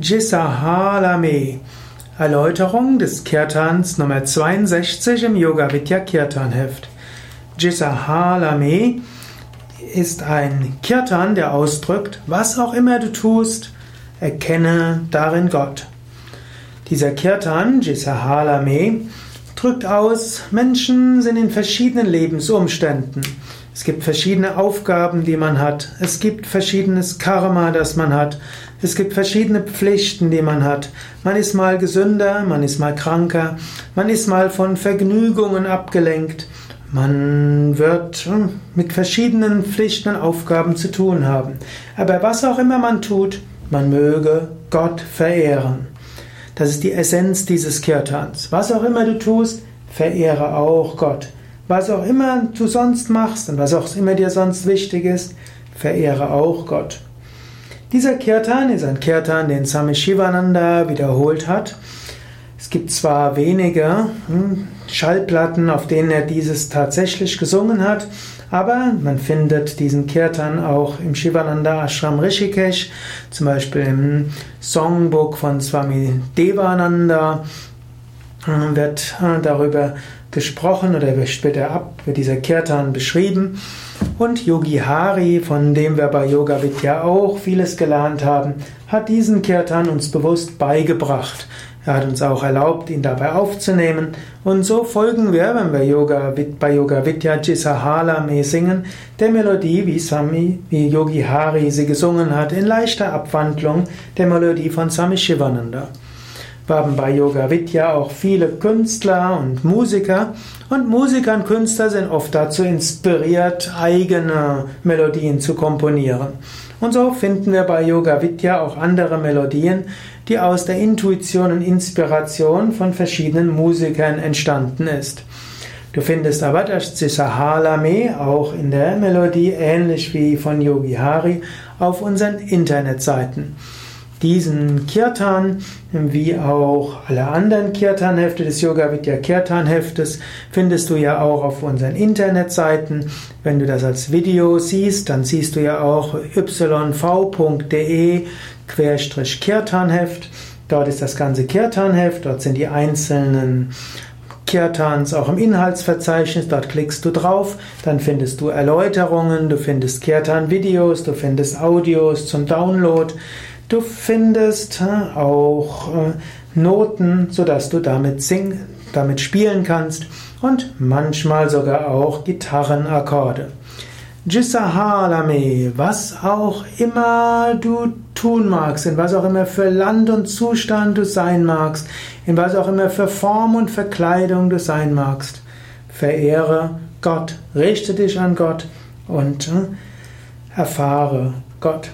Jisahalame. Erläuterung des Kirtans Nummer 62 im Yoga Vidya Kirtan Heft. Jisahalame ist ein Kirtan, der ausdrückt, was auch immer du tust, erkenne darin Gott. Dieser Kirtan, Jisahalame, drückt aus, Menschen sind in verschiedenen Lebensumständen. Es gibt verschiedene Aufgaben, die man hat. Es gibt verschiedenes Karma, das man hat. Es gibt verschiedene Pflichten, die man hat. Man ist mal gesünder, man ist mal kranker, man ist mal von Vergnügungen abgelenkt. Man wird hm, mit verschiedenen Pflichten und Aufgaben zu tun haben. Aber was auch immer man tut, man möge Gott verehren. Das ist die Essenz dieses Kirtans. Was auch immer du tust, verehre auch Gott. Was auch immer du sonst machst und was auch immer dir sonst wichtig ist, verehre auch Gott. Dieser Kirtan ist ein Kirtan, den Swami Shivananda wiederholt hat. Es gibt zwar wenige hm, Schallplatten, auf denen er dieses tatsächlich gesungen hat, aber man findet diesen Kirtan auch im Shivananda Ashram Rishikesh, zum Beispiel im Songbook von Swami Devananda wird äh, darüber gesprochen oder wird dieser Kirtan beschrieben. Und Yogi Hari, von dem wir bei Yoga Vidya auch vieles gelernt haben, hat diesen Kirtan uns bewusst beigebracht. Er hat uns auch erlaubt, ihn dabei aufzunehmen. Und so folgen wir, wenn wir Yoga, bei Yoga Vidya Jisahalame singen, der Melodie, wie Swami, wie Yogi Hari sie gesungen hat, in leichter Abwandlung der Melodie von Swami Shivananda. Wir haben bei Yoga Vidya auch viele Künstler und Musiker. Und Musiker und Künstler sind oft dazu inspiriert, eigene Melodien zu komponieren. Und so finden wir bei Yoga Vidya auch andere Melodien, die aus der Intuition und Inspiration von verschiedenen Musikern entstanden ist. Du findest aber das auch in der Melodie, ähnlich wie von Yogi Hari, auf unseren Internetseiten. Diesen Kirtan, wie auch alle anderen Kirtan-Hefte des Yoga Vidya Kirtan-Heftes, findest du ja auch auf unseren Internetseiten. Wenn du das als Video siehst, dann siehst du ja auch yv.de Kirtanheft. Dort ist das ganze Kirtanheft, dort sind die einzelnen Kirtans auch im Inhaltsverzeichnis, dort klickst du drauf, dann findest du Erläuterungen, du findest Kirtan-Videos, du findest Audios zum Download. Du findest auch äh, Noten, sodass du damit singen, damit spielen kannst und manchmal sogar auch Gitarrenakkorde. Jisahalame, was auch immer du tun magst, in was auch immer für Land und Zustand du sein magst, in was auch immer für Form und Verkleidung du sein magst, verehre Gott, richte dich an Gott und äh, erfahre Gott.